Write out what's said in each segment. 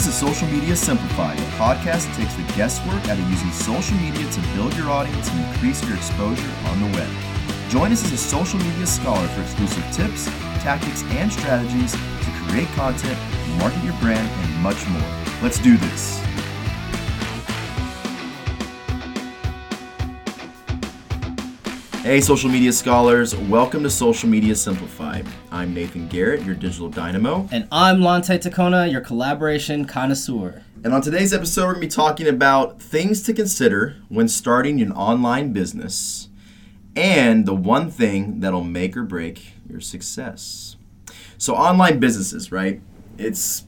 This is Social Media Simplified, a podcast that takes the guesswork out of using social media to build your audience and increase your exposure on the web. Join us as a social media scholar for exclusive tips, tactics, and strategies to create content, market your brand, and much more. Let's do this. Hey, social media scholars, welcome to Social Media Simplified. I'm Nathan Garrett, your digital dynamo. And I'm Lante Tacona, your collaboration connoisseur. And on today's episode, we're going to be talking about things to consider when starting an online business and the one thing that'll make or break your success. So, online businesses, right? It's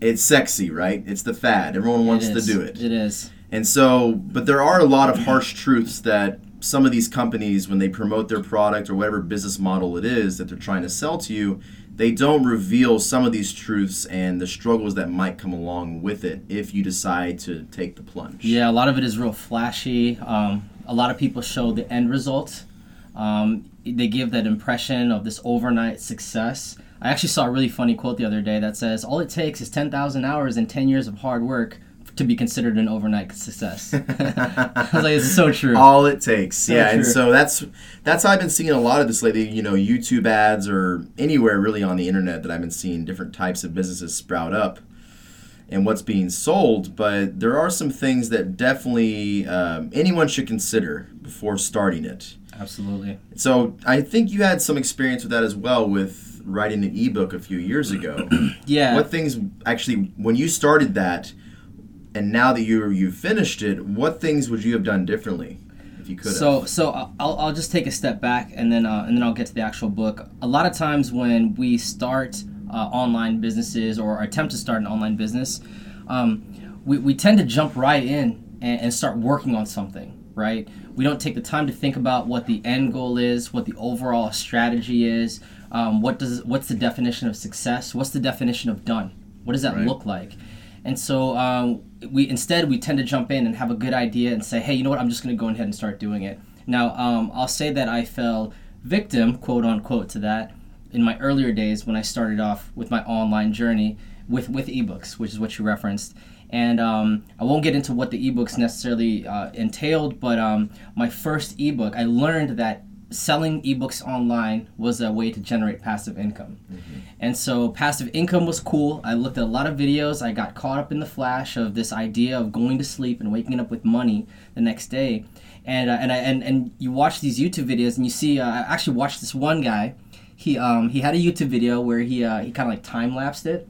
it's sexy, right? It's the fad. Everyone wants to do it. It is. And so, but there are a lot of harsh truths that some of these companies, when they promote their product or whatever business model it is that they're trying to sell to you, they don't reveal some of these truths and the struggles that might come along with it if you decide to take the plunge. Yeah, a lot of it is real flashy. Um, a lot of people show the end result. Um, they give that impression of this overnight success. I actually saw a really funny quote the other day that says, All it takes is 10,000 hours and 10 years of hard work to be considered an overnight success. I was like, it's so true. All it takes, yeah, and so that's that's how I've been seeing a lot of this lately. You know, YouTube ads or anywhere really on the internet that I've been seeing different types of businesses sprout up, and what's being sold. But there are some things that definitely um, anyone should consider before starting it. Absolutely. So I think you had some experience with that as well with writing an ebook a few years ago. Yeah. what things actually when you started that, and now that you you finished it, what things would you have done differently if you could So so I'll, I'll just take a step back and then uh, and then I'll get to the actual book. A lot of times when we start uh, online businesses or attempt to start an online business, um, we, we tend to jump right in and, and start working on something. Right? We don't take the time to think about what the end goal is, what the overall strategy is, um, what does what's the definition of success, what's the definition of done, what does that Right. look like, and so um, we instead we tend to jump in and have a good idea and say, hey, you know what? I'm just going to go ahead and start doing it. Now, um, I'll say that I fell victim, quote unquote, to that in my earlier days when I started off with my online journey with with ebooks, which is what you referenced. And um, I won't get into what the ebooks necessarily uh, entailed, but um, my first ebook, I learned that selling ebooks online was a way to generate passive income. And so passive income was cool. I looked at a lot of videos. I got caught up in the flash of this idea of going to sleep and waking up with money the next day. And uh, and I and, and you watch these YouTube videos and you see uh, I actually watched this one guy. He um he had a YouTube video where he uh, he kind of like time lapsed it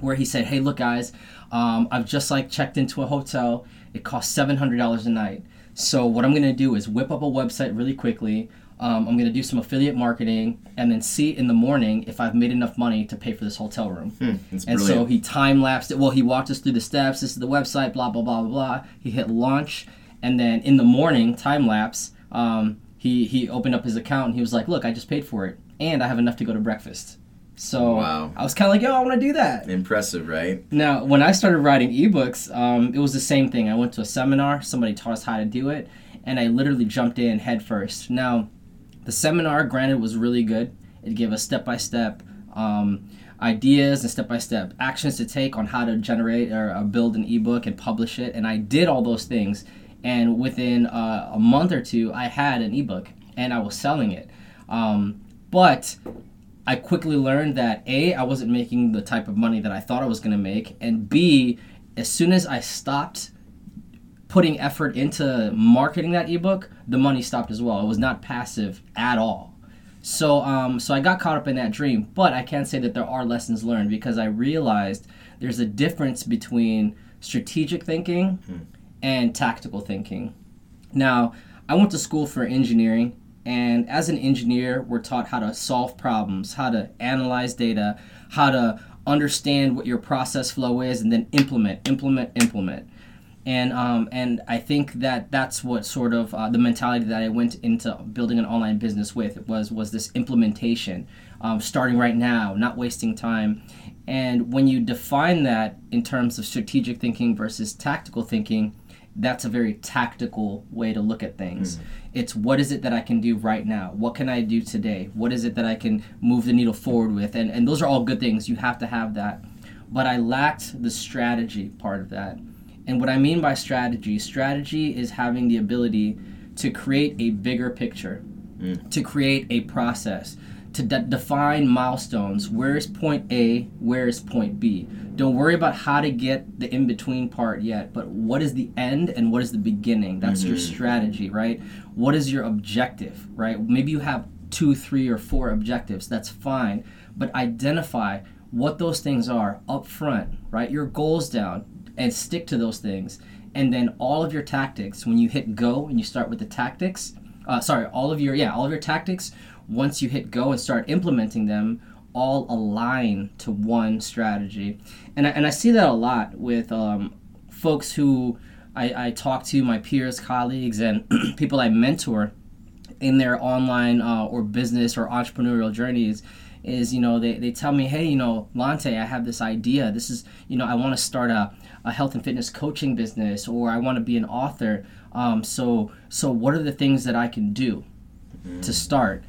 where he said, "Hey, look, guys, um, I've just like checked into a hotel. It costs seven hundred dollars a night. So what I'm gonna do is whip up a website really quickly. Um, I'm gonna do some affiliate marketing, and then see in the morning if I've made enough money to pay for this hotel room." It's And so he time lapsed it. Well, he walked us through the steps. This is the website. Blah blah blah blah blah. He hit launch, and then in the morning, time lapse. Um, he he opened up his account and he was like, "Look, I just paid for it, and I have enough to go to breakfast." So Wow. I was kind of like, "Yo, I want to do that." Impressive, right? Now, when I started writing ebooks, um, it was the same thing. I went to a seminar, somebody taught us how to do it, and I literally jumped in head first. Now, the seminar, granted, was really good. It gave us step by step ideas and step by step actions to take on how to generate or uh, build an ebook and publish it. And I did all those things. And within uh, a month or two, I had an ebook and I was selling it. Um, but I quickly learned that A, I wasn't making the type of money that I thought I was going to make, and B, as soon as I stopped putting effort into marketing that ebook, the money stopped as well. It was not passive at all. So, um, so I got caught up in that dream, but I can say that there are lessons learned because I realized there's a difference between strategic thinking and tactical thinking. Now, I went to school for engineering, and as an engineer, we're taught how to solve problems, how to analyze data, how to understand what your process flow is, and then implement, implement, implement. And um, and I think that that's what sort of uh, the mentality that I went into building an online business with was was this implementation, um, starting right now, not wasting time. And when you define that in terms of strategic thinking versus tactical thinking, that's a very tactical way to look at things. It's what is it that I can do right now? What can I do today? What is it that I can move the needle forward with? And and those are all good things. You have to have that. but I lacked the strategy part of that. And what I mean by strategy, strategy is having the ability to create a bigger picture, mm. to create a process, to de- define milestones. Where is point A? Where is point B? Don't worry about how to get the in between part yet, but what is the end and what is the beginning? That's your mm-hmm. strategy, right? What is your objective, right? Maybe you have two, three, or four objectives. That's fine, but identify what those things are up front, right? Your goals down and stick to those things. And then all of your tactics, when you hit go and you start with the tactics, uh, sorry, all of your, yeah, all of your tactics, once you hit go and start implementing them, all align to one strategy. And I, and I see that a lot with um, folks who I, I talk to, my peers, colleagues, and people I mentor in their online uh, or business or entrepreneurial journeys is you know they, they tell me hey you know lante i have this idea this is you know i want to start a, a health and fitness coaching business or i want to be an author um, so so what are the things that i can do to start?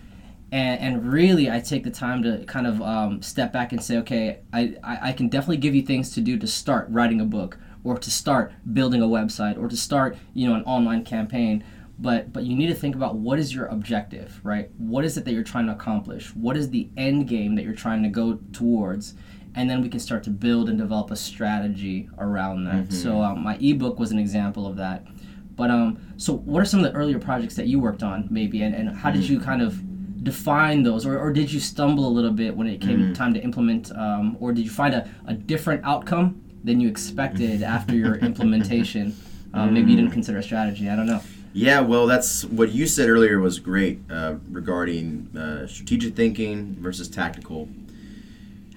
And, and really i take the time to kind of um, step back and say okay I, I, I can definitely give you things to do to start writing a book or to start building a website or to start you know an online campaign. But but you need to think about what is your objective right? What is it that you're trying to accomplish? What is the end game that you're trying to go towards and then we can start to build and develop a strategy around that. So um, my ebook was an example of that. But um so what are some of the earlier projects that you worked on maybe and, and how did you kind of define those or, or did you stumble a little bit when it came time to implement um, or did you find a, a different outcome than you expected after your implementation? Uh, maybe you didn't consider a strategy i don't know. Yeah, well, that's what you said earlier was great uh, regarding uh, strategic thinking versus tactical.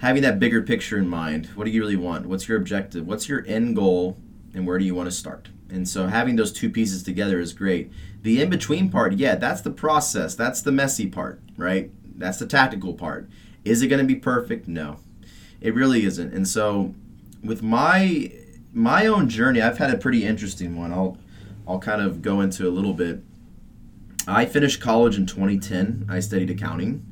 Having that bigger picture in mind. What do you really want? What's your objective? What's your end goal? And where do you want to start? And so having those two pieces together is great. The in between part, yeah, that's the process. That's the messy part, right? That's the tactical part. Is it going to be perfect? No, it really isn't. And so with my my own journey, I've had a pretty interesting one. I'll I'll kind of go into a little bit. I finished college in 2010. I studied accounting.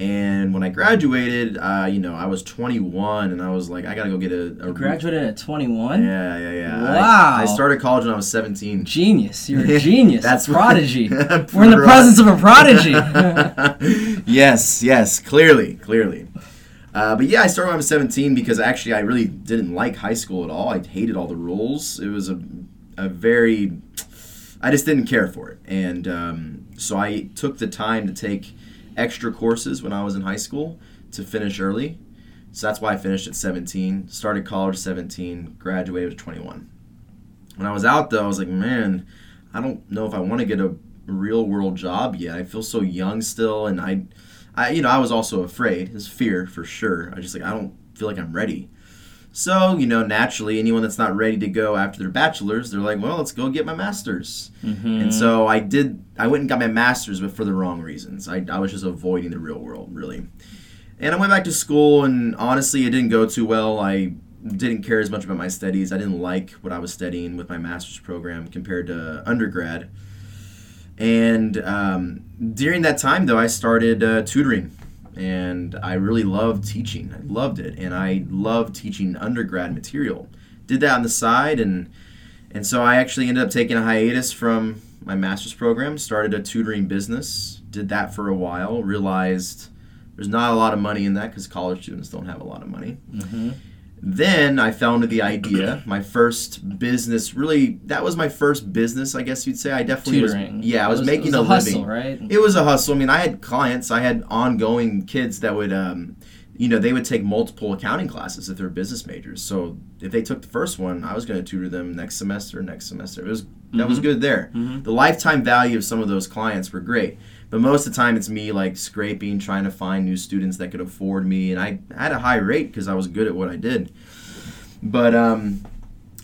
And when I graduated, uh, you know, I was 21 and I was like, I got to go get a, a graduated at 21 Yeah, yeah, yeah. I- Wow. I, started college when I was 17. genius you're a genius That's a prodigy we're in the presence of a prodigy yes, yes, clearly, clearly. Uh, but yeah, I started when I was 17 because actually I really didn't like high school at all. I hated all the rules. It was a, a very, I just didn't care for it. And um, so I took the time to take extra courses when I was in high school to finish early. So that's why I finished at 17, started college 17, graduated at 21. When I was out though, I was like, man, I don't know if I want to get a real world job yet. I feel so young still, and I, I you know, I was also afraid. There's fear for sure. I just like I don't feel like I'm ready. So you know, naturally, anyone that's not ready to go after their bachelor's, they're like, well, let's go get my master's. And so I did. I went and got my master's, but for the wrong reasons. I, I was just avoiding the real world, really. And I went back to school, and honestly, it didn't go too well. I didn't care as much about my studies. I didn't like what I was studying with my master's program compared to undergrad. And um, during that time, though, I started uh, tutoring, and I really loved teaching. I loved it, and I loved teaching undergrad material. Did that on the side, and and so I actually ended up taking a hiatus from my master's program. Started a tutoring business. Did that for a while. Realized there's not a lot of money in that because college students don't have a lot of money. Mm-hmm. Then I fell into the idea. My first business, really, that was my first business, I guess you'd say. I definitely tutoring was. Yeah, I was, it making was a, a hustle living. right It was a hustle. I mean, I had clients. I had ongoing kids that would, um, you know, they would take multiple accounting classes if they're business majors. So if they took the first one, I was going to tutor them next semester, next semester. It was that was good there. The lifetime value of some of those clients were great. But most of the time, it's me like scraping, trying to find new students that could afford me, and I had a high rate because I was good at what I did. But um,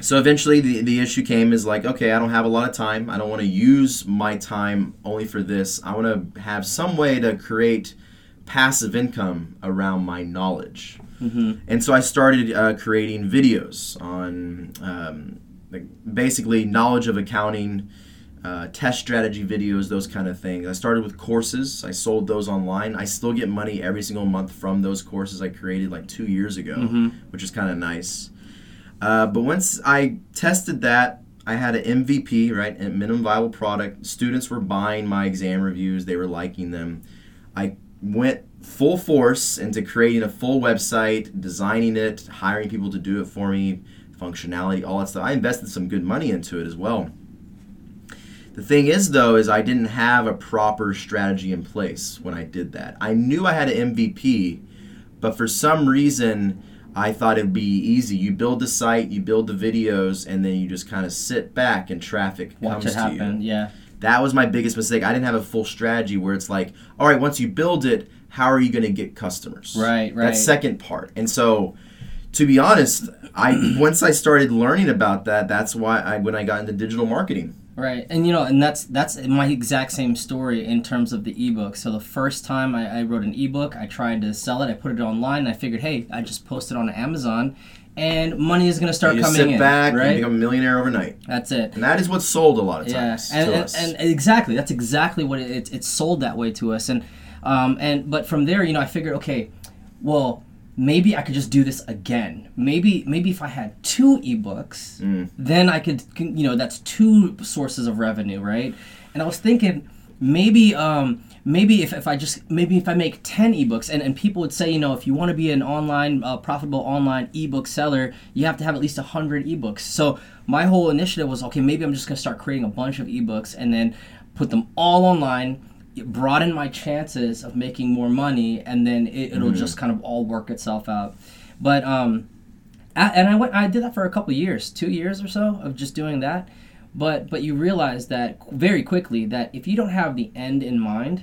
so eventually the, the issue came is like okay i don't have a lot of time. I don't want to use my time only for this. I want to have some way to create passive income around my knowledge. And so i started uh, creating videos on um, like basically knowledge of accounting uh, test strategy videos, those kind of things. I started with courses. I sold those online. I still get money every single month from those courses I created like two years ago, which is kind of nice. Uh, but once I tested that, I had an MVP, right, a minimum viable product. Students were buying my exam reviews, they were liking them. I went full force into creating a full website, designing it, hiring people to do it for me, functionality, all that stuff. I invested some good money into it as well. The thing is, though, is I didn't have a proper strategy in place when I did that. I knew I had an MVP, but for some reason, I thought it'd be easy. You build the site, you build the videos, and then you just kind of sit back and traffic Watch comes to you. happen. Yeah. That was my biggest mistake. I didn't have a full strategy where it's like, all right, once you build it, how are you going to get customers? Right, right. That second part. And so, to be honest, I once I started learning about that, that's why I when I got into digital marketing. Right, and you know, and that's that's my exact same story in terms of the ebook. So the first time I, I wrote an ebook, I tried to sell it. I put it online. And I figured, hey, I just post it on Amazon, and money is going to start You coming sit in. back right, and become a millionaire overnight. that's it. And that is what's sold a lot of Yeah, times and, to and, us. and exactly, that's exactly what it, it's sold that way to us. And um, and but from there, you know, I figured, okay, well, maybe I could just do this again. Maybe maybe if I had two ebooks, Mm. then I could, you know, that's two sources of revenue, right? And I was thinking, maybe um, maybe if, if I just maybe if I make 10 ebooks and, and people would say you know if you want to be an online uh, profitable online ebook seller you have to have at least 100 ebooks so my whole initiative was okay maybe I'm just gonna start creating a bunch of ebooks and then put them all online broaden my chances of making more money and then it, it'll just kind of all work itself out but um a- and I went I did that for a couple years, 2 years or so of just doing that. But but you realize that very quickly that if you don't have the end in mind,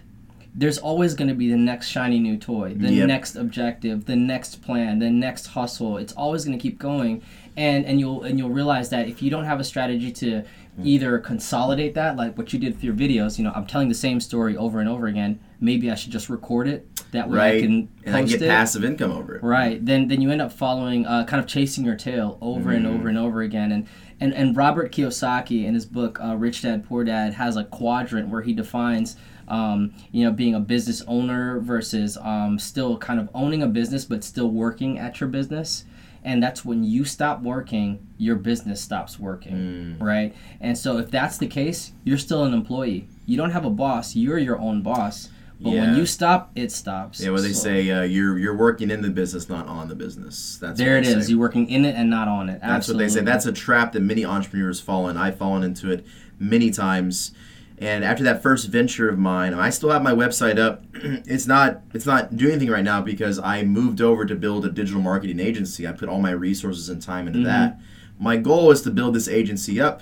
there's always going to be the next shiny new toy, the Yep. next objective, the next plan, the next hustle. It's always going to keep going, and and you'll and you'll realize that if you don't have a strategy to either consolidate that, like what you did with your videos, you know, I'm telling the same story over and over again. Maybe I should just record it. That way I right? can and I get it. passive income over it. Right. Then then you end up following, uh, kind of chasing your tail over and over and over again. And and and Robert Kiyosaki in his book uh, Rich Dad Poor Dad has a quadrant where he defines. Um, you know, being a business owner versus um, still kind of owning a business but still working at your business, and that's when you stop working, your business stops working, right? And so if that's the case, you're still an employee. You don't have a boss. You're your own boss. But when you stop, it stops. Yeah, well, they So- say uh, you're you're working in the business, not on the business. That's There it is. say. You're working in it and not on it. Absolutely. That's what they say. That's a trap that many entrepreneurs fall in. I've fallen into it many times. And after that first venture of mine, I still have my website up. it's not it's not doing anything right now because I moved over to build a digital marketing agency. I put all my resources and time into that. Mm-hmm. My goal is to build this agency up.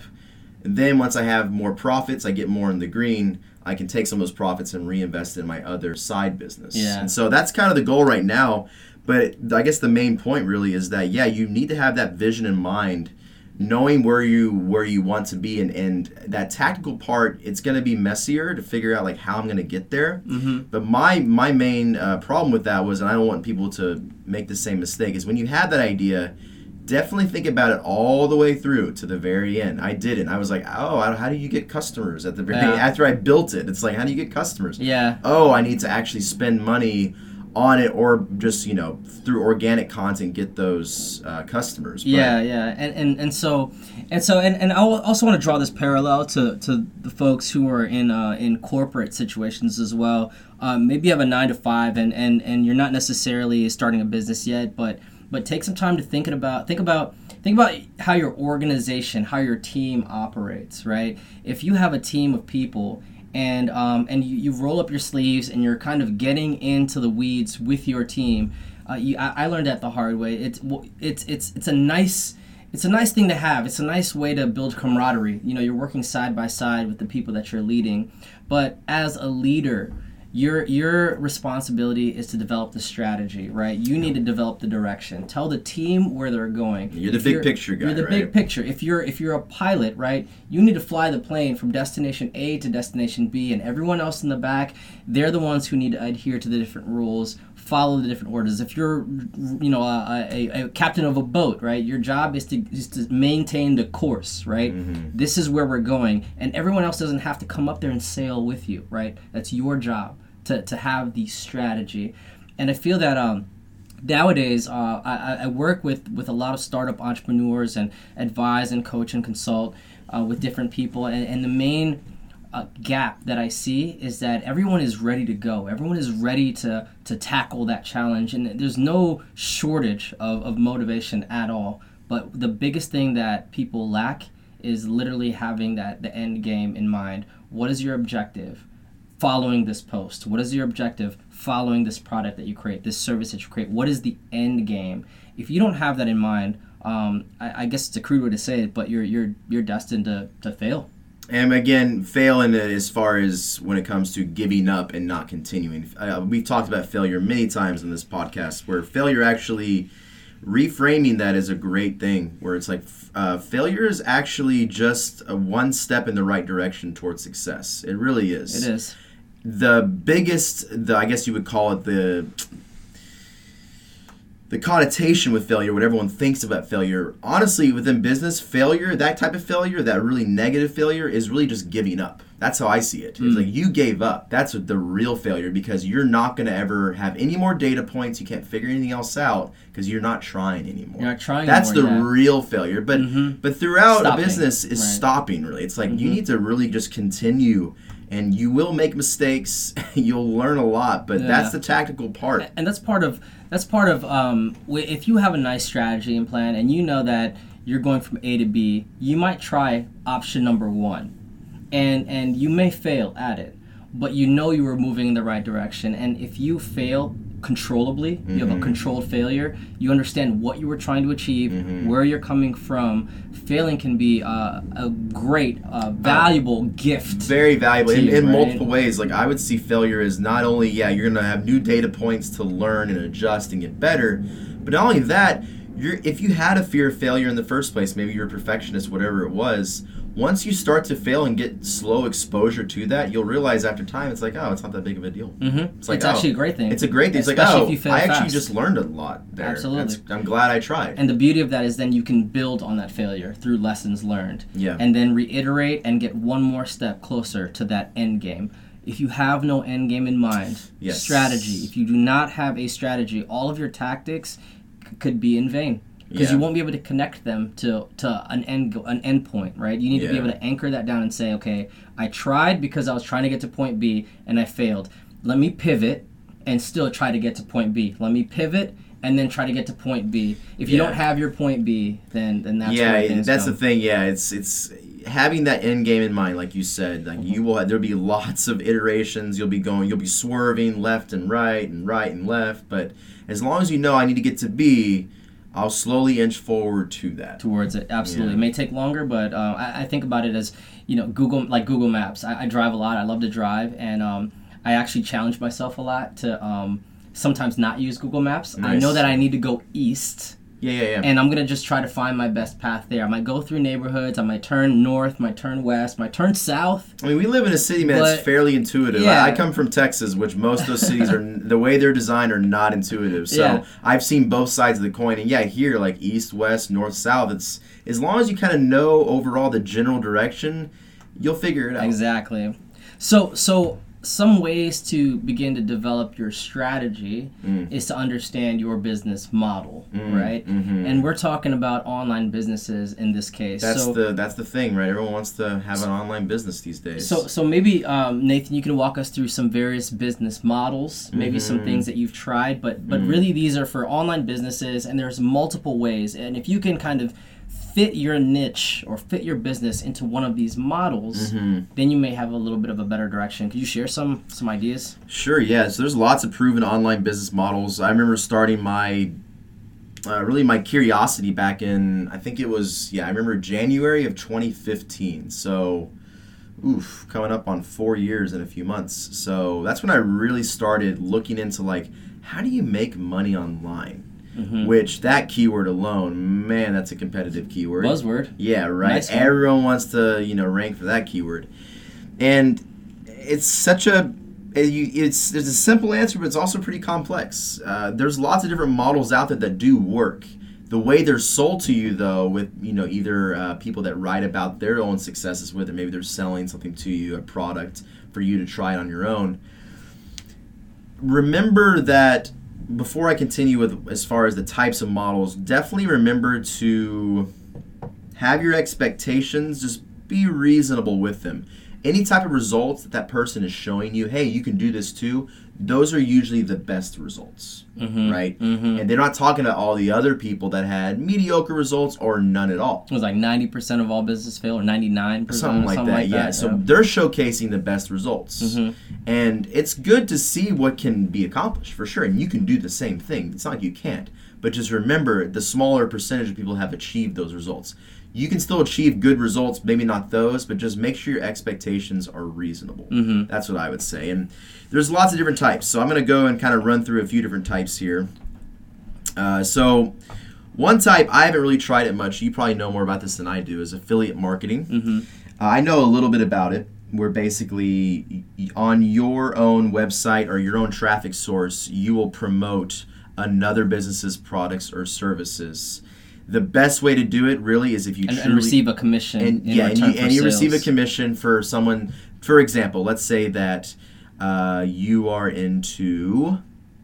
And then once I have more profits, I get more in the green. I can take some of those profits and reinvest in my other side business. Yeah. And so that's kind of the goal right now. But I guess the main point really is that yeah, you need to have that vision in mind, knowing where you where you want to be, and and that tactical part. It's going to be messier to figure out like how I'm going to get there. Mm-hmm. But my my main uh, problem with that was, and I don't want people to make the same mistake, is when you have that idea. Definitely think about it all the way through to the very end. I did it. I was like, oh, how how do you get customers at the very Yeah. after I built it? It's like, how do you get customers? Yeah. oh, I need to actually spend money on it or just, you know, through organic content get those uh, customers. But Yeah, yeah, and, and and so and so and, and I also want to draw this parallel to, to the folks who are in uh, in corporate situations as well. Um, maybe you have a nine to five, and, and, and you're not necessarily starting a business yet, but but take some time to thinking about think about think about how your organization, how your team operates. Right, if you have a team of people and um, and you, you roll up your sleeves and you're kind of getting into the weeds with your team. Uh, you, I, I learned that the hard way. It's it's it's it's a nice it's a nice thing to have. It's a nice way to build camaraderie. You know, you're working side by side with the people that you're leading. But as a leader, your your responsibility is to develop the strategy, right? You need to develop the direction. Tell the team where they're going. You're the If big picture guy, You're the right? big picture. If you're if you're a pilot, right, you need to fly the plane from destination A to destination B, and everyone else in the back, they're the ones who need to adhere to the different rules, follow the different orders. If you're, you know, a, a, a captain of a boat, right, your job is to is to maintain the course, right. Mm-hmm. This is where we're going, and everyone else doesn't have to come up there and sail with you, right. That's your job to to have the strategy, and I feel that um nowadays uh, I, I work with, with a lot of startup entrepreneurs and advise and coach and consult uh, with different people. And, and the main uh, gap that i see is that everyone is ready to go. Everyone is ready to, to tackle that challenge. And there's no shortage of, of motivation at all. But the biggest thing that people lack is literally having that the end game in mind. What is your objective following this post? What is your objective following this product that you create, this service that you create? What is the end game? If you don't have that in mind, um, I, I guess it's a crude way to say it, but you're you're you're destined to, to fail. And again, failing it as far as when it comes to giving up and not continuing. Uh, we've talked about failure many times in this podcast, where failure actually reframing that is a great thing. Where it's like uh, failure is actually just one step in the right direction towards success. It really is. It is. The biggest the i guess you would call it the the connotation with failure what everyone thinks about failure honestly within business failure that type of failure that really negative failure is really just giving up. That's how i see it. It's hmm. like you gave up. That's the real failure because you're not going to ever have any more data points you can't figure anything else out because you're not trying anymore. You're not trying that's the yeah. real failure. But mm-hmm. but throughout Stopping, a business is right. stopping really. It's like you mm-hmm. need to really just continue and you will make mistakes. You'll learn a lot but that's the tactical part. And that's part of that's part of um, if you have a nice strategy and plan and you know that you're going from A to B, you might try option number one, and and you may fail at it, but you know you were moving in the right direction. And if you fail controllably, you have a controlled failure. You understand what you were trying to achieve, where you're coming from. Failing can be uh, a great, uh, valuable gift. very valuable in, Team, in right? multiple ways like i would see failure as not only yeah you're gonna have new data points to learn and adjust and get better but not only that you're if you had a fear of failure in the first place maybe you're a perfectionist whatever it was once you start to fail and get slow exposure to that you'll realize after time it's like oh it's not that big of a deal Mm-hmm. It's like, it's oh, actually a great thing. It's a great thing. It's like, oh, if you fail I actually fast. just learned a lot there. Absolutely. That's- I'm glad I tried. And the beauty of that is then you can build on that failure through lessons learned. Yeah. And then reiterate and get one more step closer to that end game. If you have no end game in mind, Yes. strategy, if you do not have a strategy, all of your tactics c- could be in vain. Because you won't be able to connect them to, to an end go- an end point, right? You need to be able to anchor that down and say, okay, I tried because I was trying to get to point B and I failed. Let me pivot and still try to get to point B. Let me pivot and then try to get to point B. If you Yeah. don't have your point B, then then that's yeah, that's go. the thing. Yeah, it's it's having that end game in mind, like you said. Like mm-hmm. you will, there'll be lots of iterations. You'll be going, you'll be swerving left and right and right and left. But as long as you know I need to get to B, I'll slowly inch forward to that. towards it. Absolutely, Yeah. it may take longer, but uh, I, I think about it as you know, Google like Google Maps. I, I drive a lot. I love to drive, and um, I actually challenge myself a lot to um, sometimes not use Google Maps. I know that I need to go east. Yeah, yeah, yeah. and I'm gonna just try to find my best path there. I might go through neighborhoods. I might turn north, might turn west, might turn south. I mean, we live in a city, man. that's But- fairly intuitive. Yeah. I, I come from Texas, which most of those cities are the way they're designed are not intuitive. So Yeah. I've seen both sides of the coin, and yeah, here like east, west, north, south. It's as long as you kind of know overall the general direction, you'll figure it out. Exactly. So so some ways to begin to develop your strategy Mm. is to understand your business model, right? mhm. And we're talking about online businesses in this case. That's so the that's the thing, right? Everyone wants to have an online business these days. so so maybe um, Nathan, you can walk us through some various business models, maybe some Mm-hmm. things that you've tried, but but really these are for online businesses, and there's multiple ways. And if you can kind of fit your niche or fit your business into one of these models, Mm-hmm. then you may have a little bit of a better direction. Could you share some some ideas? Sure, yeah. So there's lots of proven online business models. I remember starting my uh, really my curiosity back in I think it was yeah I remember January of 2015. So oof, coming up on four years in a few months. So that's when I really started looking into like, how do you make money online? Mhm. Which that keyword alone, man, that's a competitive keyword. Buzzword. Yeah, right. Nice. Everyone wants to, you know, rank for that keyword, and it's such a. it- It's there's a simple answer, but it's also pretty complex. Uh, there's lots of different models out there that do work. The way they're sold to you, though, with you know either uh, people that write about their own successes with it, maybe they're selling something to you, a product for you to try it on your own. Remember that before I continue with as far as the types of models, definitely remember to have your expectations, just be reasonable with them. Any type of results that that person is showing you, hey, you can do this too, those are usually the best results, Mhm. right? Mhm. And they're not talking to all the other people that had mediocre results or none at all. It was like ninety percent of all business fail, or ninety nine percent, Or Something like that, yeah. So they're showcasing the best results. Mhm. And it's good to see what can be accomplished for sure. And you can do the same thing. It's not like you can't. But just remember the smaller percentage of people have achieved those results. You can still achieve good results, maybe not those, but just make sure your expectations are reasonable. Mhm. That's what I would say. And there's lots of different types. So I'm going to go and kind of run through a few different types here. Uh, so, one type, I haven't really tried it much. You probably know more about this than I do, is affiliate marketing. Mhm. Uh, I know a little bit about it. Where basically on your own website or your own traffic source, you will promote another business's products or services. The best way to do it really is if you and, truly and receive a commission. and yeah, and you, and you receive a commission for someone. For example, let's say that uh, you are into.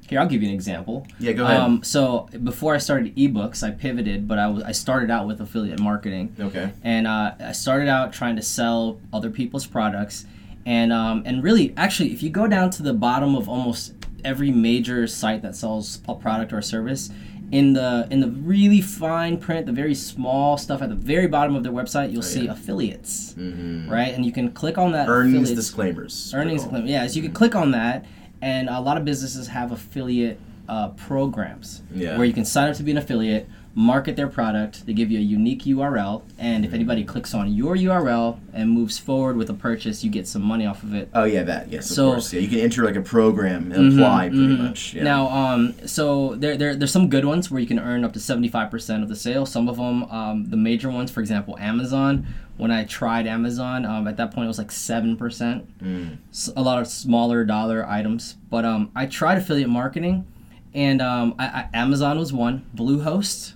Here, I'll give you an example. Yeah, go ahead. Um, so before I started ebooks, I pivoted, but I was I started out with affiliate marketing, okay. and uh, I started out trying to sell other people's products, and um, and really, actually, if you go down to the bottom of almost every major site that sells a product or a service, in the in the really fine print, the very small stuff at the very bottom of their website, you'll see yeah. affiliates, hmm right? And you can click on that Earnings disclaimers. earnings They're yeah so you can click on that and a lot of businesses have affiliate uh, programs Yeah. where you can sign up to be an affiliate market their product they give you a unique url and if anybody clicks on your url and moves forward with a purchase you get some money off of it Oh yeah, that yes, of So- course. Yeah, you can enter like a program and apply Mhm, pretty mhm. much. Yeah. Now, um, so there, there, there's some good ones where you can earn up to 75% of the sale. Some of them, um, the major ones, for example, Amazon. When I tried Amazon, um, at that point it was like 7%. Mm. S- a lot of smaller dollar items. But um, I tried affiliate marketing, and um, I, I, Amazon was one. Bluehost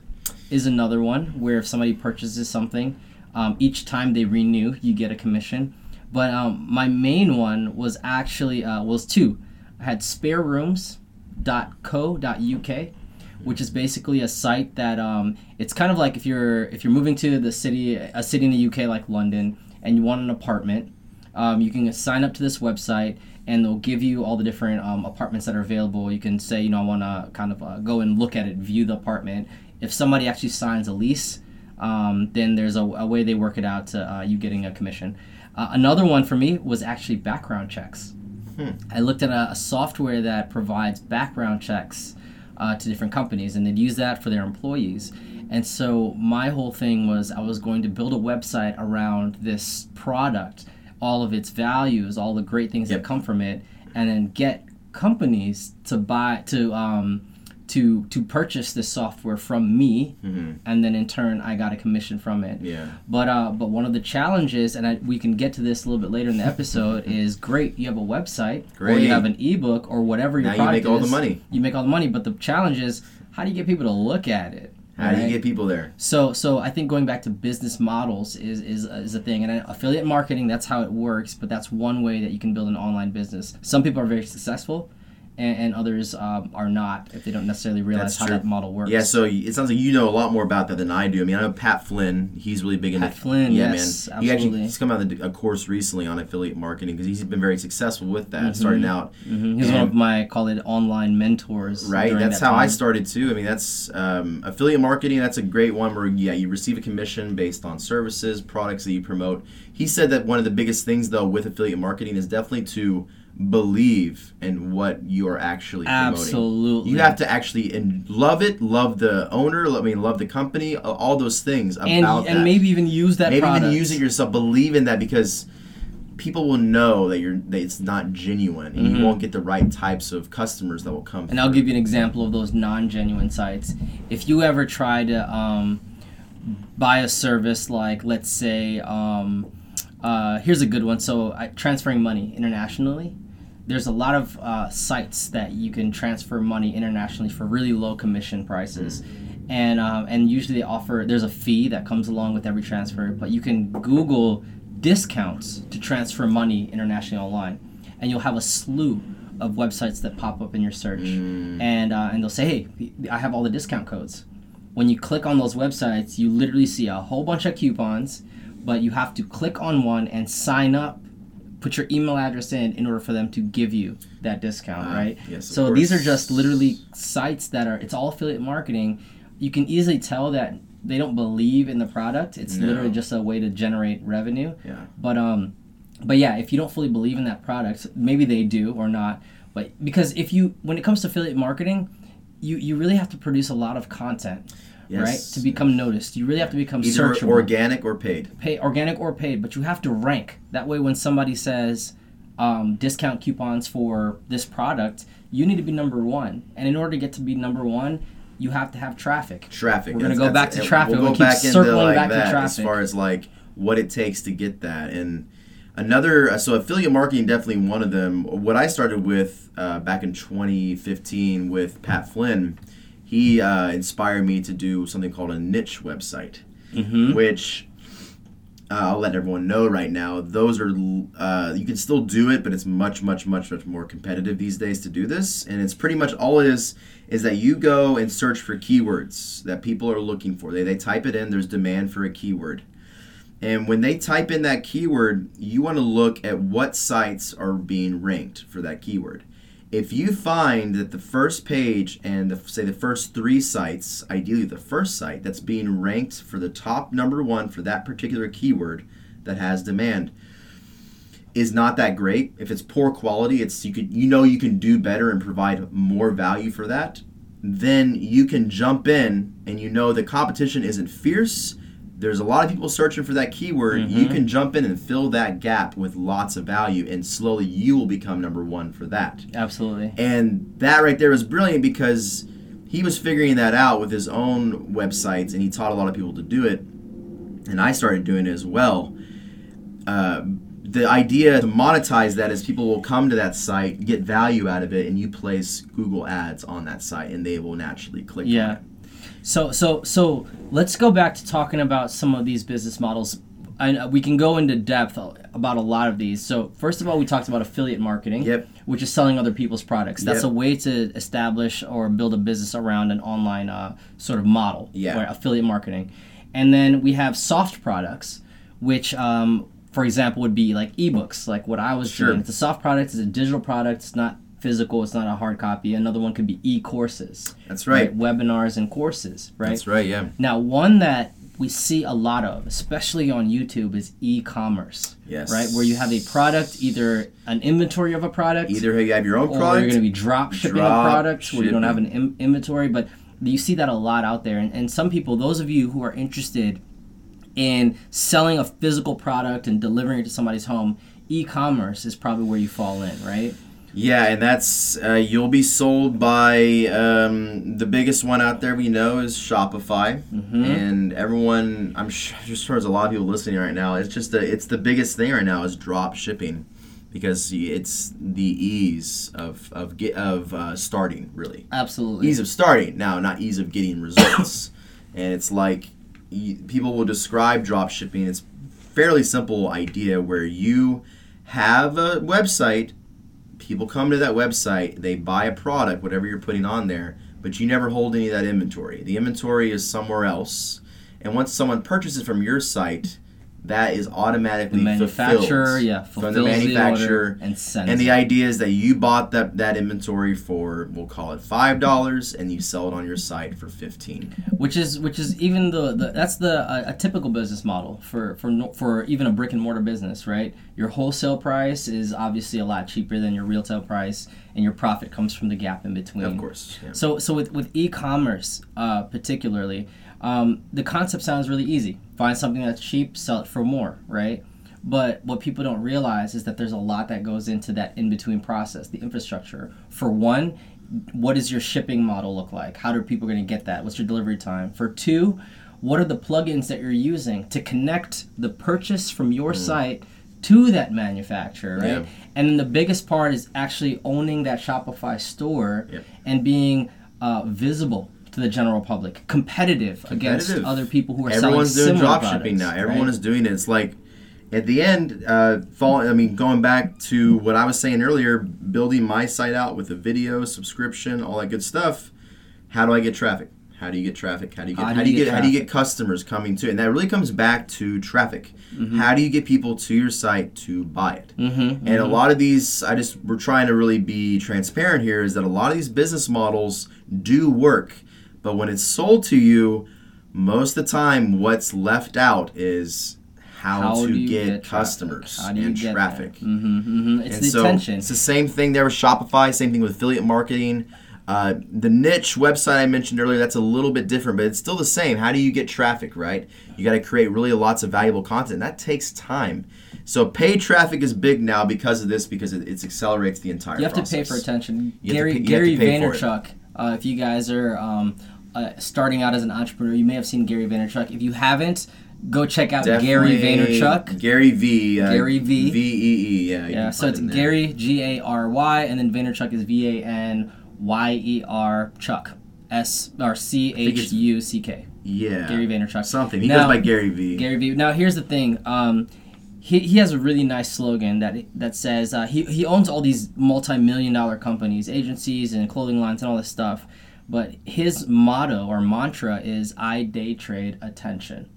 is another one where if somebody purchases something, um, each time they renew, you get a commission. But um, my main one was actually uh, was two. I had sparerooms.co.uk which is basically a site that um, it's kind of like if you're if you're moving to the city a city in the UK like London and you want an apartment um, you can sign up to this website and they'll give you all the different um, apartments that are available you can say you know I want to kind of uh, go and look at it view the apartment if somebody actually signs a lease um, then there's a, a way they work it out to uh, you getting a commission uh, another one for me was actually background checks I looked at a, a software that provides background checks uh, to different companies, and they'd use that for their employees. And so my whole thing was I was going to build a website around this product, all of its values, all the great things Yep. that come from it, and then get companies to buy to um, to to purchase this software from me, Mhm. and then in turn I got a commission from it. Yeah. But uh, but one of the challenges, and I, we can get to this a little bit later in the episode, is great. You have a website, great. or you have an ebook, or whatever your Now you product make all the money. You make all the money, but the challenge is how do you get people to look at it? How do you get people there? So, so I think going back to business models is is, is a thing, and affiliate marketing that's how it works. But that's one way that you can build an online business. Some people are very successful, and, and others um, are not if they don't necessarily realize That's how true. that model works. Yeah, so it sounds like you know a lot more about that than I do. I mean, I know Pat Flynn. He's really big into Pat Flynn, Yeah, yes, man. He actually absolutely. he's come out with a course recently on affiliate marketing because he's been very successful with that, starting out. hmm He's one of my call it online mentors. Right, that's that how I started too. I mean, that's um, affiliate marketing. That's a great one where yeah, you receive a commission based on services, products that you promote. He said that one of the biggest things though with affiliate marketing is definitely to believe in what you are actually promoting. Absolutely. You have to actually and love it, love the owner, I mean, love the company, all those things about and that. and maybe even use that maybe product. even use it yourself. Believe in that because people will know that you're that it's not genuine, and you won't get the right types of customers that will come. Mm-hmm. And I'll give you an example of those non-genuine sites. If you ever try to um, buy a service like, let's say, um, uh, here's a good one. So I, transferring money internationally. There's a lot of uh, sites that you can transfer money internationally for really low commission prices, and um, and usually they offer. There's a fee that comes along with every transfer, but you can Google discounts to transfer money internationally online, and you'll have a slew of websites that pop up in your search, and uh, and they'll say, hey, I have all the discount codes. When you click on those websites, you literally see a whole bunch of coupons, but you have to click on one and sign up, put your email address in in order for them to give you that discount, Ah, right? yes, so these are just literally sites that are it's all affiliate marketing. You can easily tell that they don't believe in the product. It's No. literally just a way to generate revenue. Yeah. But um, but yeah, if you don't fully believe in that product, maybe they do or not. But because if you, when it comes to affiliate marketing, you you really have to produce a lot of content, right, to become noticed. You really have to become Either searchable, organic or paid. pay organic or paid. But you have to rank. That way, when somebody says um, discount coupons for this product, you need to be number one. And in order to get to be number one, you have to have traffic. Traffic. We're gonna go back to traffic. We'll We'll go keep back into like back to that as far as like what it takes to get that. And another, uh, so affiliate marketing definitely one of them. What I started with uh, back in 2015 with Pat Flynn, he uh, inspired me to do something called a niche website, Mm-hmm. which. Uh, I'll let everyone know right now. Those are uh, you can still do it, but it's much, much, much, much more competitive these days to do this. And it's pretty much all it is is that you go and search for keywords that people are looking for. They they type it in. There's demand for a keyword, and when they type in that keyword, you want to look at what sites are being ranked for that keyword. If you find that the first page and the, say the first three sites, ideally the first site that's being ranked for the top number one for that particular keyword that has demand, is not that great. If it's poor quality, it's you could you know you can do better and provide more value for that. Then you can jump in and you know the competition isn't fierce. There's a lot of people searching for that keyword. You can jump in and fill that gap with lots of value, and slowly you will become number one for that. Absolutely. And that right there was brilliant because he was figuring that out with his own websites and he taught a lot of people to do it. And I started doing it as well. Uh, the idea to monetize that is people will come to that site, get value out of it, and you place Google ads on that site and they will naturally click on Yeah. So so so let's go back to talking about some of these business models. And we can go into depth about a lot of these. So first of all, we talked about affiliate marketing, Yep. which is selling other people's products. That's Yep. a way to establish or build a business around an online uh, sort of model. Yeah. Affiliate marketing, and then we have soft products, which, um, for example, would be like ebooks, like what I was Sure. doing. It's a soft product. It's a digital product. It's not physical. It's not a hard copy. Another one could be e-courses That's right. webinars and courses, right? That's right, yeah. Now, one that we see a lot of, especially on YouTube, is e-commerce. Yes. Right, where you have a product, either an inventory of a product, Either you have your own or product. Or you're going to be drop shipping a Drop product where you don't have an. Im- inventory. But you see that a lot out there, and, and some people, those of you who are interested in selling a physical product and delivering it to somebody's home, e-commerce is probably where you fall in, right? Yeah, and that's uh, you'll be sold by um, the biggest one out there we know is Shopify, Mm-hmm. and everyone I'm sure just there's a lot of people listening right now. It's just the it's the biggest thing right now is drop shipping because it's the ease of of get of uh, starting really Absolutely. ease of starting now, not ease of getting results. and it's like people will describe drop shipping. It's fairly simple idea where you have a website, people come to that website, they buy a product, whatever you're putting on there, but you never hold any of that inventory. The inventory is somewhere else, and once someone purchases from your site, that is automatically the manufacturer, fulfilled yeah, from the manufacturer order and sends and the it. idea is that you bought that, that inventory for we'll call it five dollars and you sell it on your site for fifteen. which is which is even the, the that's the a, a typical business model for for no- for even a brick and mortar business, right? Your wholesale price is obviously a lot cheaper than your retail price, and your profit comes from the gap in between. Of course. Yeah. So so with with e-commerce uh, particularly, um, the concept sounds really easy. Find something that's cheap, sell it for more, right? But what people don't realize is that there's a lot that goes into that in between process, the infrastructure. For one, what does your shipping model look like? How are people going to get that? What's your delivery time? For two, what are the plugins that you're using to connect the purchase from your Mm. site to that manufacturer, right? Yeah. And then the biggest part is actually owning that Shopify store and being uh, visible to the general public, competitive, against other people who are Everyone's selling doing similar drop shipping products, now. Everyone right? is doing it. It's like at the end, uh, fall. I mean, going back to what I was saying earlier, building my site out with a video subscription, all that good stuff. How do I get traffic? How do you get traffic? How do you get? How, do you get? how do you get customers coming to? it? And that really comes back to traffic. Mm-hmm. How do you get people to your site to buy it? Mm-hmm, And a lot of these, I just we're trying to really be transparent here. Is that a lot of these business models do work, but when it's sold to you, most of the time, what's left out is how, How to get, get customers How do you and get traffic. Mm-hmm, mm-hmm. It's And the so attention. it's the same thing there with Shopify. Same thing with affiliate marketing. Uh, the niche website I mentioned earlier, that's a little bit different, but it's still the same. How do you get traffic, right? You got to create really lots of valuable content. That takes time. So paid traffic is big now because of this, because it, it accelerates the entire. Process. You have process. to pay for attention. You Gary pay- Gary to pay for it. Vaynerchuk. Uh, if you guys are um, uh, starting out as an entrepreneur, you may have seen Gary Vaynerchuk. If you haven't, go check out Gary Vaynerchuk. Gary V. Uh, Gary V. V E E. Yeah. Yeah, so it's. Gary G A R Y, and then Vaynerchuk is V A N Y E R Chuck S or C H U C K. Yeah. Gary Vaynerchuk. Something. He Now- goes by Gary V. Gary Vee. Now here's the thing. Um, he, he has a really nice slogan that that says uh, he he owns all these multi-million dollar companies, agencies, and clothing lines and all this stuff. But his motto or mantra is "I day trade attention."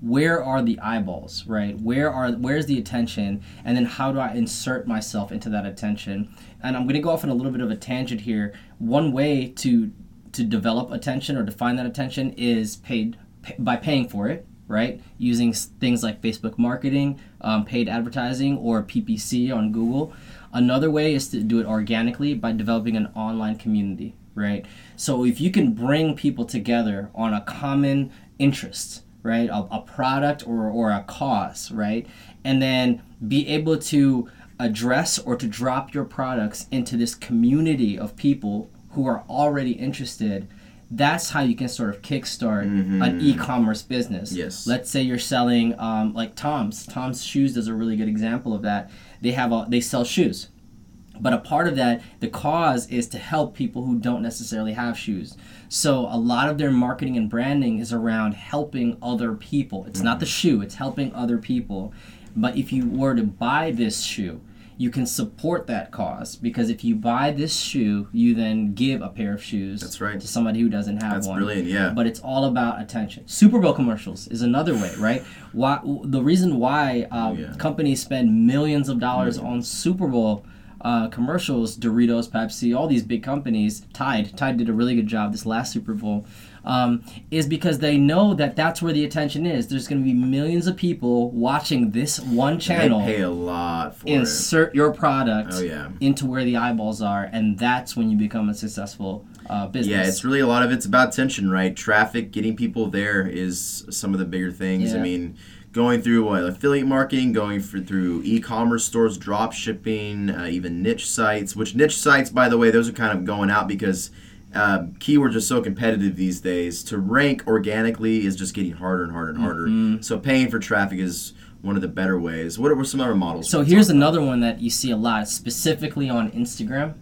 Where are the eyeballs, right? Where are where's the attention, and then how do I insert myself into that attention? And I'm going to go off on a little bit of a tangent here. One way to to develop attention or define that attention is paid pa- by paying for it, right? Using things like Facebook marketing, um, paid advertising, or PPC on Google. Another way is to do it organically by developing an online community, right? So if you can bring people together on a common interest, right, a, a product or, or a cause, right, and then be able to address or to drop your products into this community of people who are already interested that's how you can sort of kickstart an e-commerce business. Yes. let's say you're selling um, like tom's. Tom's shoes is a really good example of that. They have a they sell shoes but a part of that the cause is to help people who don't necessarily have shoes so a lot of their marketing and branding is around helping other people it's not the shoe it's helping other people but if you were to buy this shoe you can support that cause because if you buy this shoe you then give a pair of shoes That's right. to somebody who doesn't have That's one That's brilliant. Yeah. but it's all about attention. Super Bowl commercials is another way, right? Why the reason why uh, Oh, yeah. companies spend millions of dollars on Super Bowl uh, commercials, Doritos, Pepsi, all these big companies, Tide, Tide did a really good job this last Super Bowl, um, is because they know that that's where the attention is. There's going to be millions of people watching this one channel. They pay a lot for it. Insert your product Oh yeah. into where the eyeballs are, and that's when you become a successful uh, business. Yeah, it's really a lot of it's about attention, right? Traffic, getting people there is some of the bigger things. I mean, going through what affiliate marketing, going for, through e-commerce stores, drop shipping, uh, even niche sites. Which niche sites, by the way, those are kind of going out because uh, keywords are so competitive these days. To rank organically is just getting harder and harder and harder. Mm-hmm. So paying for traffic is one of the better ways. What are some other models? So here's another one that you see a lot, specifically on Instagram.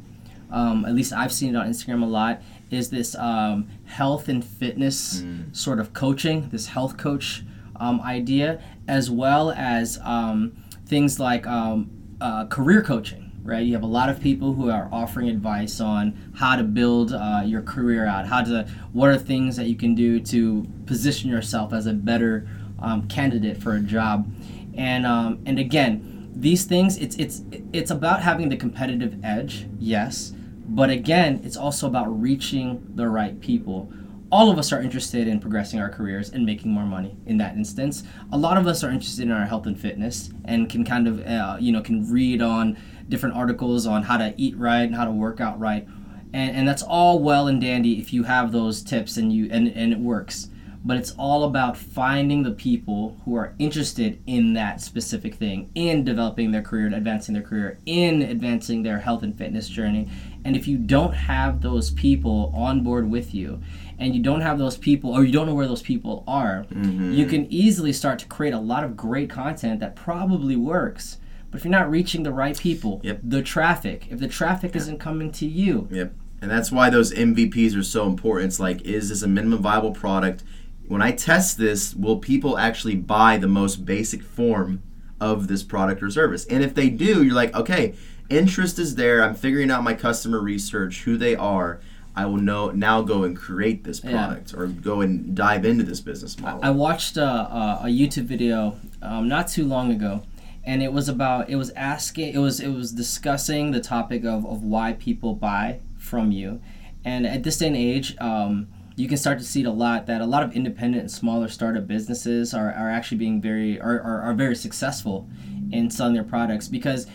Um, at least I've seen it on Instagram a lot. Is this um, health and fitness sort of coaching, this health coach um, idea, as well as um, things like um, uh, career coaching. Right, you have a lot of people who are offering advice on how to build uh, your career out, how to, what are things that you can do to position yourself as a better um, candidate for a job, and um, and again, these things it's it's it's about having the competitive edge yes but again it's also about reaching the right people all of us are interested in progressing our careers and making more money in that instance. A lot of us are interested in our health and fitness and can kind of uh, you know can read on different articles on how to eat right and how to work out right. And, and that's all well and dandy if you have those tips and you and, and it works. But it's all about finding the people who are interested in that specific thing, in developing their career, advancing their career, in advancing their health and fitness journey. And if you don't have those people on board with you, and you don't have those people, or you don't know where those people are, Mm-hmm. you can easily start to create a lot of great content that probably works. But if you're not reaching the right people, Yep. the traffic, if the traffic isn't coming to you, Yep. And that's why those MVPs are so important. It's like, is this a minimum viable product? When I test this, will people actually buy the most basic form of this product or service? And if they do, you're like, okay, interest is there. I'm figuring out my customer research, who they are. I will know now go and create this Yeah. product or go and dive into this business model. I watched a, a, a YouTube video um, not too long ago, and it was about it was asking it was it was discussing the topic of, of why people buy from you, and at this day and age, um, you can start to see it a lot that a lot of independent and smaller startup businesses are, are actually being very are, are, are very successful in selling their products because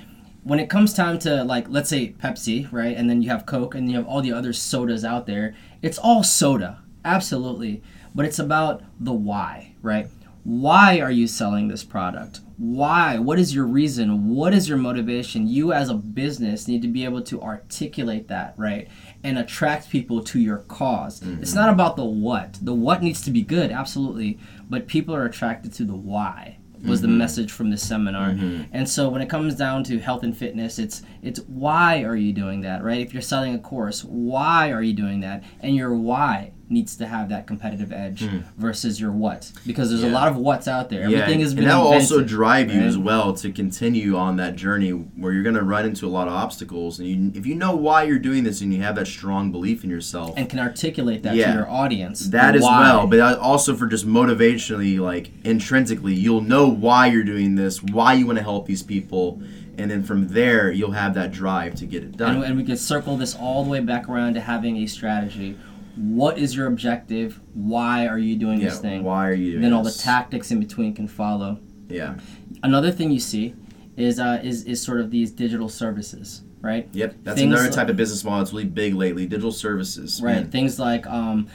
when it comes time to like let's say Pepsi, right? And then you have Coke and you have all the other sodas out there. It's all soda. Absolutely. But it's about the why, right? Why are you selling this product? Why? What is your reason? What is your motivation? You as a business need to be able to articulate that, right? And attract people to your because It's mm-hmm. not about the what. The what needs to be good, absolutely, but people are attracted to the why was the mm-hmm. message from this seminar. Mm-hmm. And so when it comes down to health and fitness, it's it's why are you doing that, right? If you're selling a course, why are you doing that? And your why needs to have that competitive edge hmm. versus your what, because there's a lot of what's out there. yeah, Everything and that will also drive you right? as well to continue on that journey where you're going to run into a lot of obstacles. And you, if you know why you're doing this and you have that strong belief in yourself, and can articulate that Yeah. to your audience. That as why. well, but also for just motivationally, like intrinsically, you'll know why you're doing this, why you want to help these people, and then from there, you'll have that drive to get it done. And, and we could circle this all the way back around to having a strategy. What is your objective? Why are you doing yeah, this thing? why are you doing then all the tactics in between can follow. Yeah, Another thing you see is uh, is is sort of these digital services, right? yep. That's Things another like- type of business model. It's really big lately. Digital services, Right. Things like um,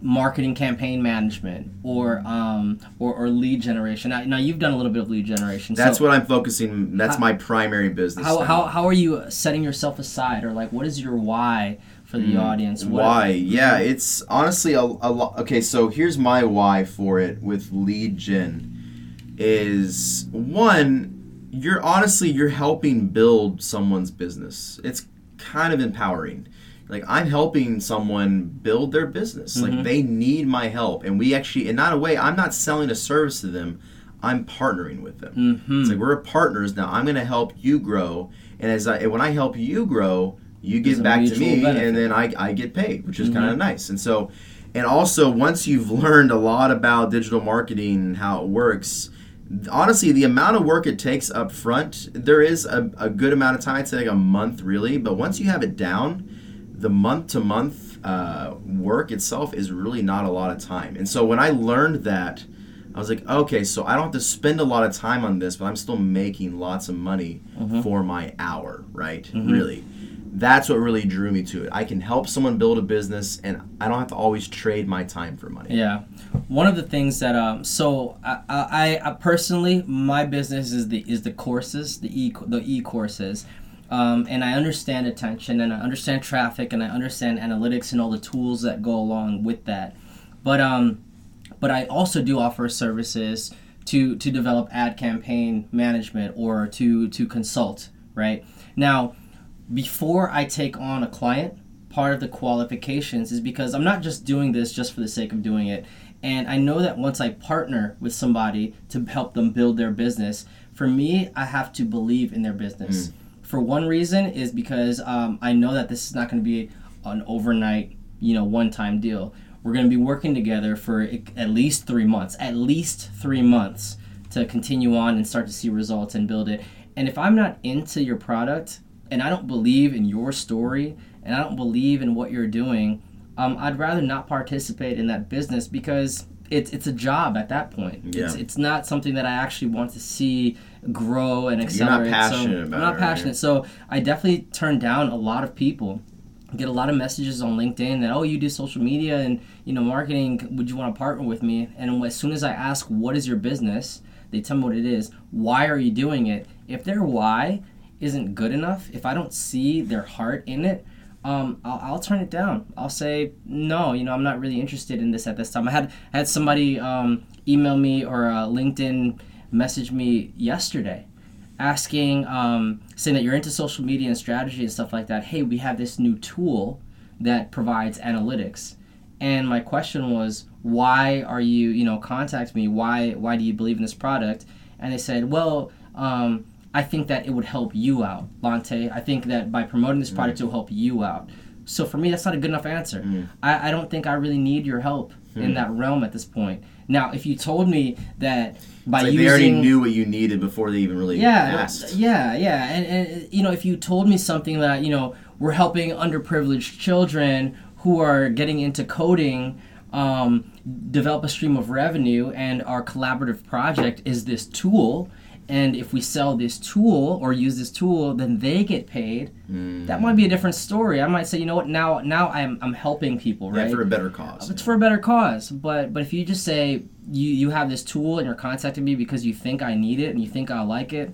marketing campaign management or um, or, or lead generation. Now, now you've done a little bit of lead generation. That's so what I'm focusing. That's How- my primary business. how, how, how are you setting yourself aside or like what is your why for the audience? What, Mm, Why? Yeah, it's honestly a, a lot. Okay, so here's my why for it with lead gen is one, you're honestly you're helping build someone's business. It's kind of empowering. Like I'm helping someone build their business. Like they need my help, and we actually, and not a way, I'm not selling a service to them. I'm partnering with them. Mhm. It's like we're partners now. I'm going to help you grow, and as I, when I help you grow, you give back to me, benefit. Mm-hmm. and then I, I get paid, which is kind of nice. And so, and also once you've learned a lot about digital marketing and how it works, honestly, the amount of work it takes up front, there is a, a good amount of time. I'd like a month, really. But once you have it down, the month to month uh, work itself is really not a lot of time. And so when I learned that, I was like, okay, so I don't have to spend a lot of time on this, but I'm still making lots of money Mm-hmm. for my hour, right? Really. That's what really drew me to it. I can help someone build a business, and I don't have to always trade my time for money. Yeah, one of the things that um, so I, I, I personally my business is the is the courses the e the e courses, um, and I understand attention and I understand traffic and I understand analytics and all the tools that go along with that, but um, but I also do offer services to to develop ad campaign management or to to consult right now before I take on a client, part of the qualifications is because I'm not just doing this just for the sake of doing it. And I know that once I partner with somebody to help them build their business, for me, I have to believe in their business. For one reason is because um, I know that this is not going to be an overnight, you know, one-time deal. We're going to be working together for at least three months, at least three months to continue on and start to see results and build it. And if I'm not into your product, and I don't believe in your story and I don't believe in what you're doing, um, I'd rather not participate in that business because it's it's a job at that point. It's Yeah. it's not something that I actually want to see grow and accelerate. You're not passionate so about I'm it, not right? passionate. So I definitely turn down a lot of people get a lot of messages on LinkedIn that oh you do social media and you know marketing would you want to partner with me and as soon as I ask what is your business they tell me what it is why are you doing it if their why isn't good enough if I don't see their heart in it um, I'll, I'll turn it down I'll say no you know I'm not really interested in this at this time I had I had somebody um, email me or uh, LinkedIn message me yesterday asking, um, saying that you're into social media and strategy and stuff like that. Hey, we have this new tool that provides analytics. And my question was, why are you, you know, contact me? Why, why do you believe in this product? And they said, well, um, I think that it would help you out, Lante. I think that by promoting this product, mm. it will help you out. So for me, that's not a good enough answer. Mm. I, I don't think I really need your help mm. in that realm at this point. Now, if you told me that by like using, they already knew what you needed before they even really yeah, asked. Yeah, yeah, and, and you know, if you told me something that you know we're helping underprivileged children who are getting into coding. Um, develop a stream of revenue, and our collaborative project is this tool and if we sell this tool or use this tool then they get paid mm. that might be a different story i might say you know what now now i'm, I'm helping people right yeah, for a better cause it's yeah. for a better cause but but if you just say you you have this tool and you're contacting me because you think i need it and you think i like it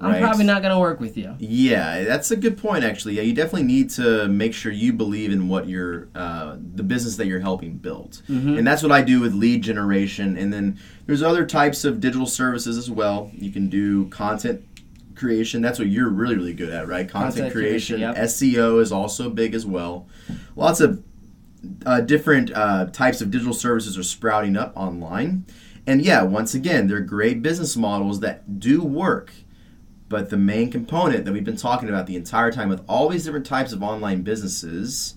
eh, I'm probably not going to work with you. Yeah, that's a good point. Actually, yeah, you definitely need to make sure you believe in what you're, uh, the business that you're helping build, mm-hmm. and that's what I do with lead generation. And then there's other types of digital services as well. You can do content creation. That's what you're really really good at, right? Content, content creation. creation yep. SEO is also big as well. Lots of uh, different uh, types of digital services are sprouting up online. And yeah, once again, they're great business models that do work but the main component that we've been talking about the entire time with all these different types of online businesses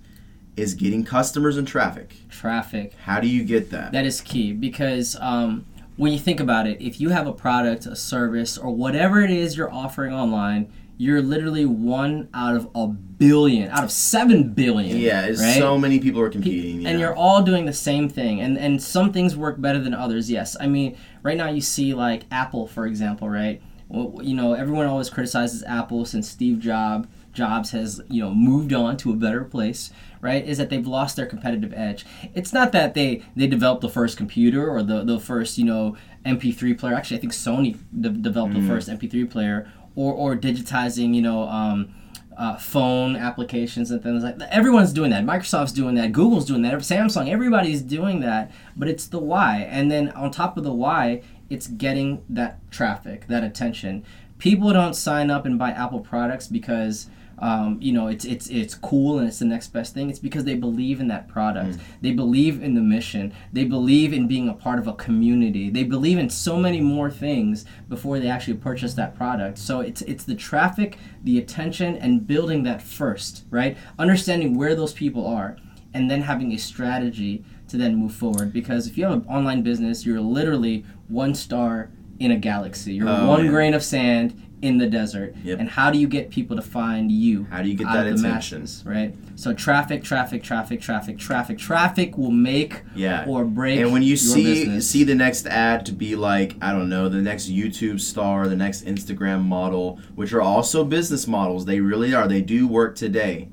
is getting customers and traffic. Traffic. How do you get that? That is key because um, when you think about it, if you have a product, a service, or whatever it is you're offering online, you're literally one out of a billion, out of seven billion. Yeah, right? so many people are competing. And you're all doing the same thing. And and some things work better than others, yes. I mean, right now you see like Apple, for example, right? You know, everyone always criticizes Apple since Steve Jobs Jobs has you know moved on to a better place, right? Is that they've lost their competitive edge. It's not that they they developed the first computer or the the first you know MP3 player. Actually, I think Sony de- developed mm-hmm. the first MP3 player, or or digitizing you know. Um, uh, phone applications and things like that. Everyone's doing that. Microsoft's doing that. Google's doing that. Samsung, everybody's doing that. But it's the why. And then on top of the why, it's getting that traffic, that attention. People don't sign up and buy Apple products because um, you know it's it's it's cool and it's the next best thing. It's because they believe in that product. Mm. They believe in the mission. They believe in being a part of a community. They believe in so many more things before they actually purchase that product. So it's it's the traffic, the attention, and building that first, right? Understanding where those people are, and then having a strategy to then move forward. Because if you have an online business, you're literally one star in a galaxy. You're oh, one grain of sand in the desert. Yep. And how do you get people to find you? How do you get that attention? Masses, right? So traffic, traffic, traffic, traffic, traffic, traffic will make yeah. or break. And when you see business. see the next ad to be like I don't know the next YouTube star, the next Instagram model, which are also business models. They really are. They do work today.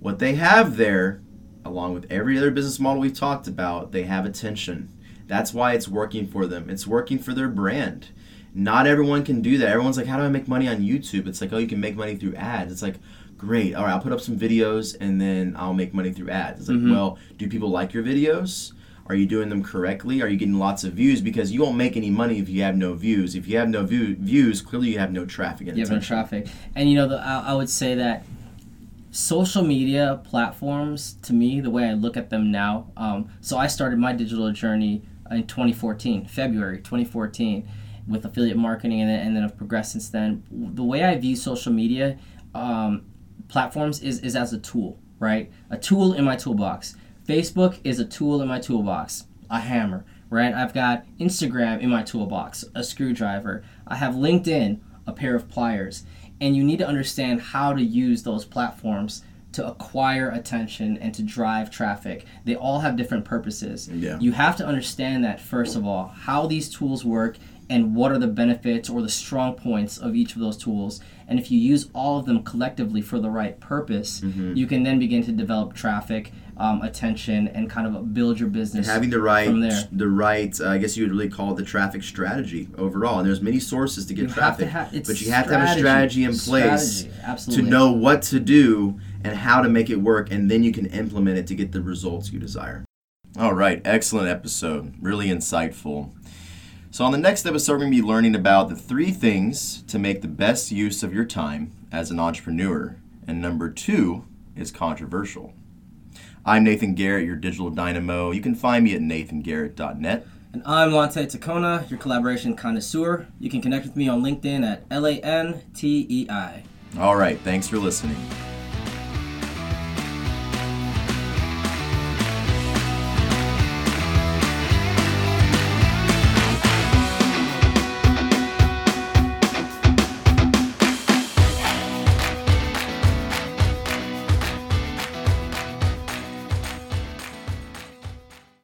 What they have there, along with every other business model we've talked about, they have attention that's why it's working for them. It's working for their brand. Not everyone can do that. Everyone's like, how do I make money on YouTube? It's like, oh, you can make money through ads. It's like, great. All right, I'll put up some videos and then I'll make money through ads. It's like, mm-hmm. well, do people like your videos? Are you doing them correctly? Are you getting lots of views? Because you won't make any money if you have no views. If you have no view, views, clearly you have no traffic. you have no traffic. And you know, the, I, I would say that social media platforms, to me, the way I look at them now, um, so I started my digital journey in 2014, February 2014, with affiliate marketing, and then, and then I've progressed since then. The way I view social media um, platforms is, is as a tool, right? A tool in my toolbox. Facebook is a tool in my toolbox, a hammer, right? I've got Instagram in my toolbox, a screwdriver. I have LinkedIn, a pair of pliers. And you need to understand how to use those platforms to acquire attention and to drive traffic. They all have different purposes. Yeah. You have to understand that first of all, how these tools work and what are the benefits or the strong points of each of those tools. And if you use all of them collectively for the right purpose, Mm-hmm. you can then begin to develop traffic, um, attention, and kind of build your business. having the right the right uh, i guess you would really call it the traffic strategy overall and there's many sources to get You traffic to it's but you have to have a strategy in place Strategy, to know what to do and how to make it work and then you can implement it to get the results you desire all right excellent episode really insightful so on the next episode we're going to be learning about the three things to make the best use of your time as an entrepreneur and number two is controversial I'm Nathan Garrett, your digital dynamo. You can find me at nathangarrett.net. And I'm Lante Tacona, your collaboration connoisseur. You can connect with me on LinkedIn at L A N T E I. All right, thanks for listening.